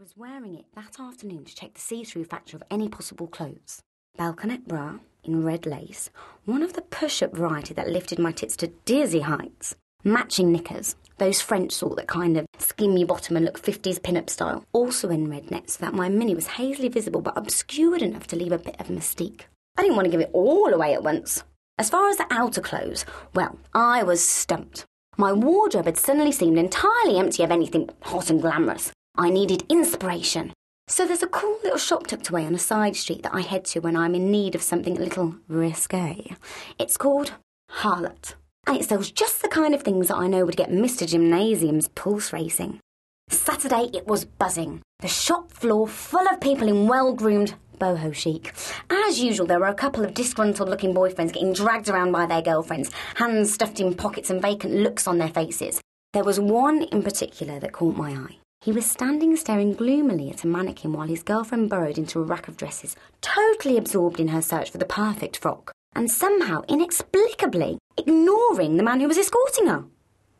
was wearing it that afternoon to check the see through factor of any possible clothes. Balconette bra in red lace, one of the push up variety that lifted my tits to dizzy heights. Matching knickers, those French sort that kind of skim your bottom and look 50s pin-up style, also in red net so that my mini was hazily visible but obscured enough to leave a bit of mystique. I didn't want to give it all away at once. As far as the outer clothes, well, I was stumped. My wardrobe had suddenly seemed entirely empty of anything hot and glamorous. I needed inspiration. So there's a cool little shop tucked away on a side street that I head to when I'm in need of something a little risque. It's called Harlot and it sells just the kind of things that I know would get Mr. Gymnasium's pulse racing. Saturday it was buzzing, the shop floor full of people in well groomed boho chic. As usual, there were a couple of disgruntled looking boyfriends getting dragged around by their girlfriends, hands stuffed in pockets and vacant looks on their faces. There was one in particular that caught my eye. He was standing staring gloomily at a mannequin while his girlfriend burrowed into a rack of dresses, totally absorbed in her search for the perfect frock and somehow, inexplicably, ignoring the man who was escorting her.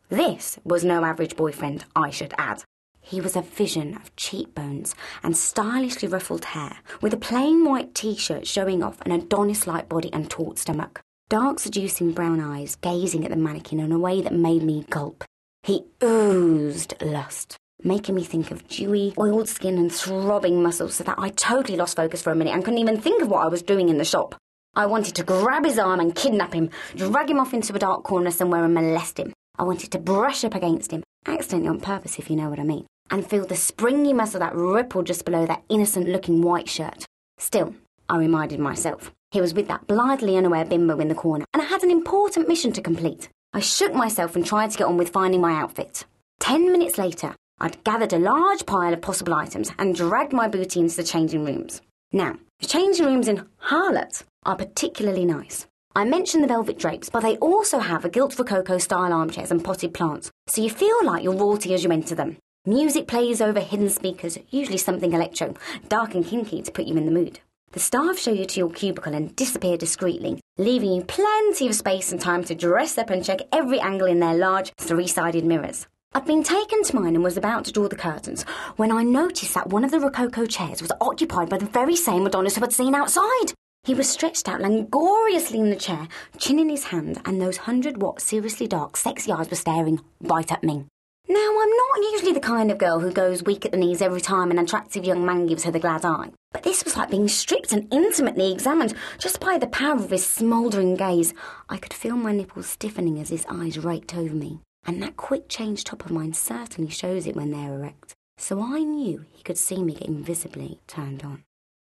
This was no average boyfriend, I should add. He was a vision of cheekbones and stylishly ruffled hair, with a plain white t shirt showing off an Adonis like body and taut stomach. Dark, seducing brown eyes gazing at the mannequin in a way that made me gulp. He oozed lust, making me think of dewy, oiled skin and throbbing muscles so that I totally lost focus for a minute and couldn't even think of what I was doing in the shop. I wanted to grab his arm and kidnap him, drag him off into a dark corner somewhere and molest him. I wanted to brush up against him, accidentally on purpose, if you know what I mean, and feel the springy muscle that rippled just below that innocent looking white shirt. Still, I reminded myself, he was with that blithely unaware bimbo in the corner, and I had an important mission to complete. I shook myself and tried to get on with finding my outfit. Ten minutes later, I'd gathered a large pile of possible items and dragged my booty into the changing rooms. Now, the changing rooms in Harlot are particularly nice. I mentioned the velvet drapes, but they also have a gilt rococo style armchairs and potted plants, so you feel like you're royalty as you enter them. Music plays over hidden speakers, usually something electro, dark and kinky to put you in the mood. The staff show you to your cubicle and disappear discreetly, leaving you plenty of space and time to dress up and check every angle in their large, three sided mirrors. I'd been taken to mine and was about to draw the curtains when I noticed that one of the Rococo chairs was occupied by the very same Adonis who had seen outside. He was stretched out languorously in the chair, chin in his hand, and those hundred watt, seriously dark, sexy eyes were staring right at me. Now, I'm not usually the kind of girl who goes weak at the knees every time an attractive young man gives her the glad eye, but this was like being stripped and intimately examined just by the power of his smouldering gaze. I could feel my nipples stiffening as his eyes raked over me, and that quick change top of mine certainly shows it when they're erect, so I knew he could see me getting visibly turned on.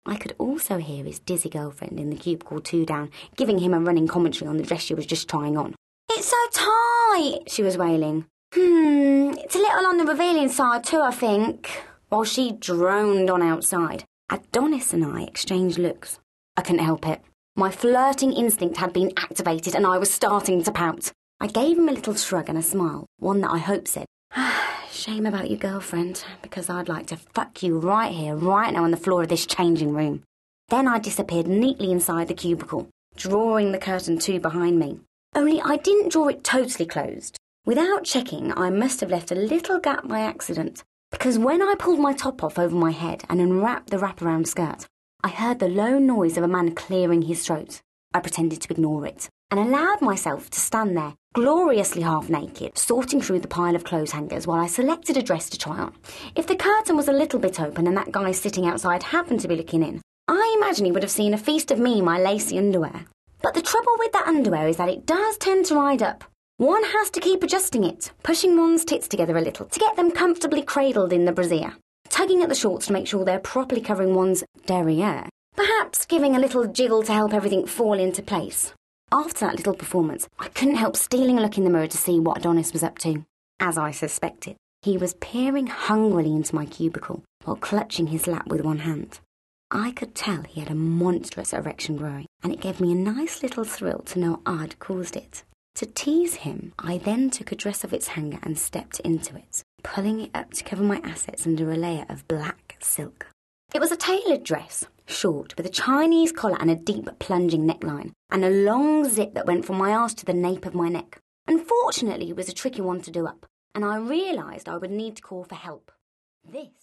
I could also hear his dizzy girlfriend in the cubicle two down giving him a running commentary on the dress she was just trying on. It's so tight, she was wailing. Hmm, it's a little on the revealing side too, I think. While she droned on outside, Adonis and I exchanged looks. I couldn't help it. My flirting instinct had been activated and I was starting to pout. I gave him a little shrug and a smile, one that I hope said, ah, Shame about your girlfriend, because I'd like to fuck you right here, right now on the floor of this changing room. Then I disappeared neatly inside the cubicle, drawing the curtain to behind me. Only I didn't draw it totally closed. Without checking, I must have left a little gap by accident, because when I pulled my top off over my head and unwrapped the wraparound skirt, I heard the low noise of a man clearing his throat. I pretended to ignore it and allowed myself to stand there, gloriously half naked, sorting through the pile of clothes hangers while I selected a dress to try on. If the curtain was a little bit open and that guy sitting outside happened to be looking in, I imagine he would have seen a feast of me in my lacy underwear. But the trouble with that underwear is that it does tend to ride up. One has to keep adjusting it, pushing one's tits together a little to get them comfortably cradled in the brassiere, tugging at the shorts to make sure they're properly covering one's derriere, perhaps giving a little jiggle to help everything fall into place. After that little performance, I couldn't help stealing a look in the mirror to see what Adonis was up to. As I suspected, he was peering hungrily into my cubicle while clutching his lap with one hand. I could tell he had a monstrous erection growing, and it gave me a nice little thrill to know I'd caused it. To tease him, I then took a dress off its hanger and stepped into it, pulling it up to cover my assets under a layer of black silk. It was a tailored dress, short, with a Chinese collar and a deep plunging neckline, and a long zip that went from my arse to the nape of my neck. Unfortunately, it was a tricky one to do up, and I realised I would need to call for help. This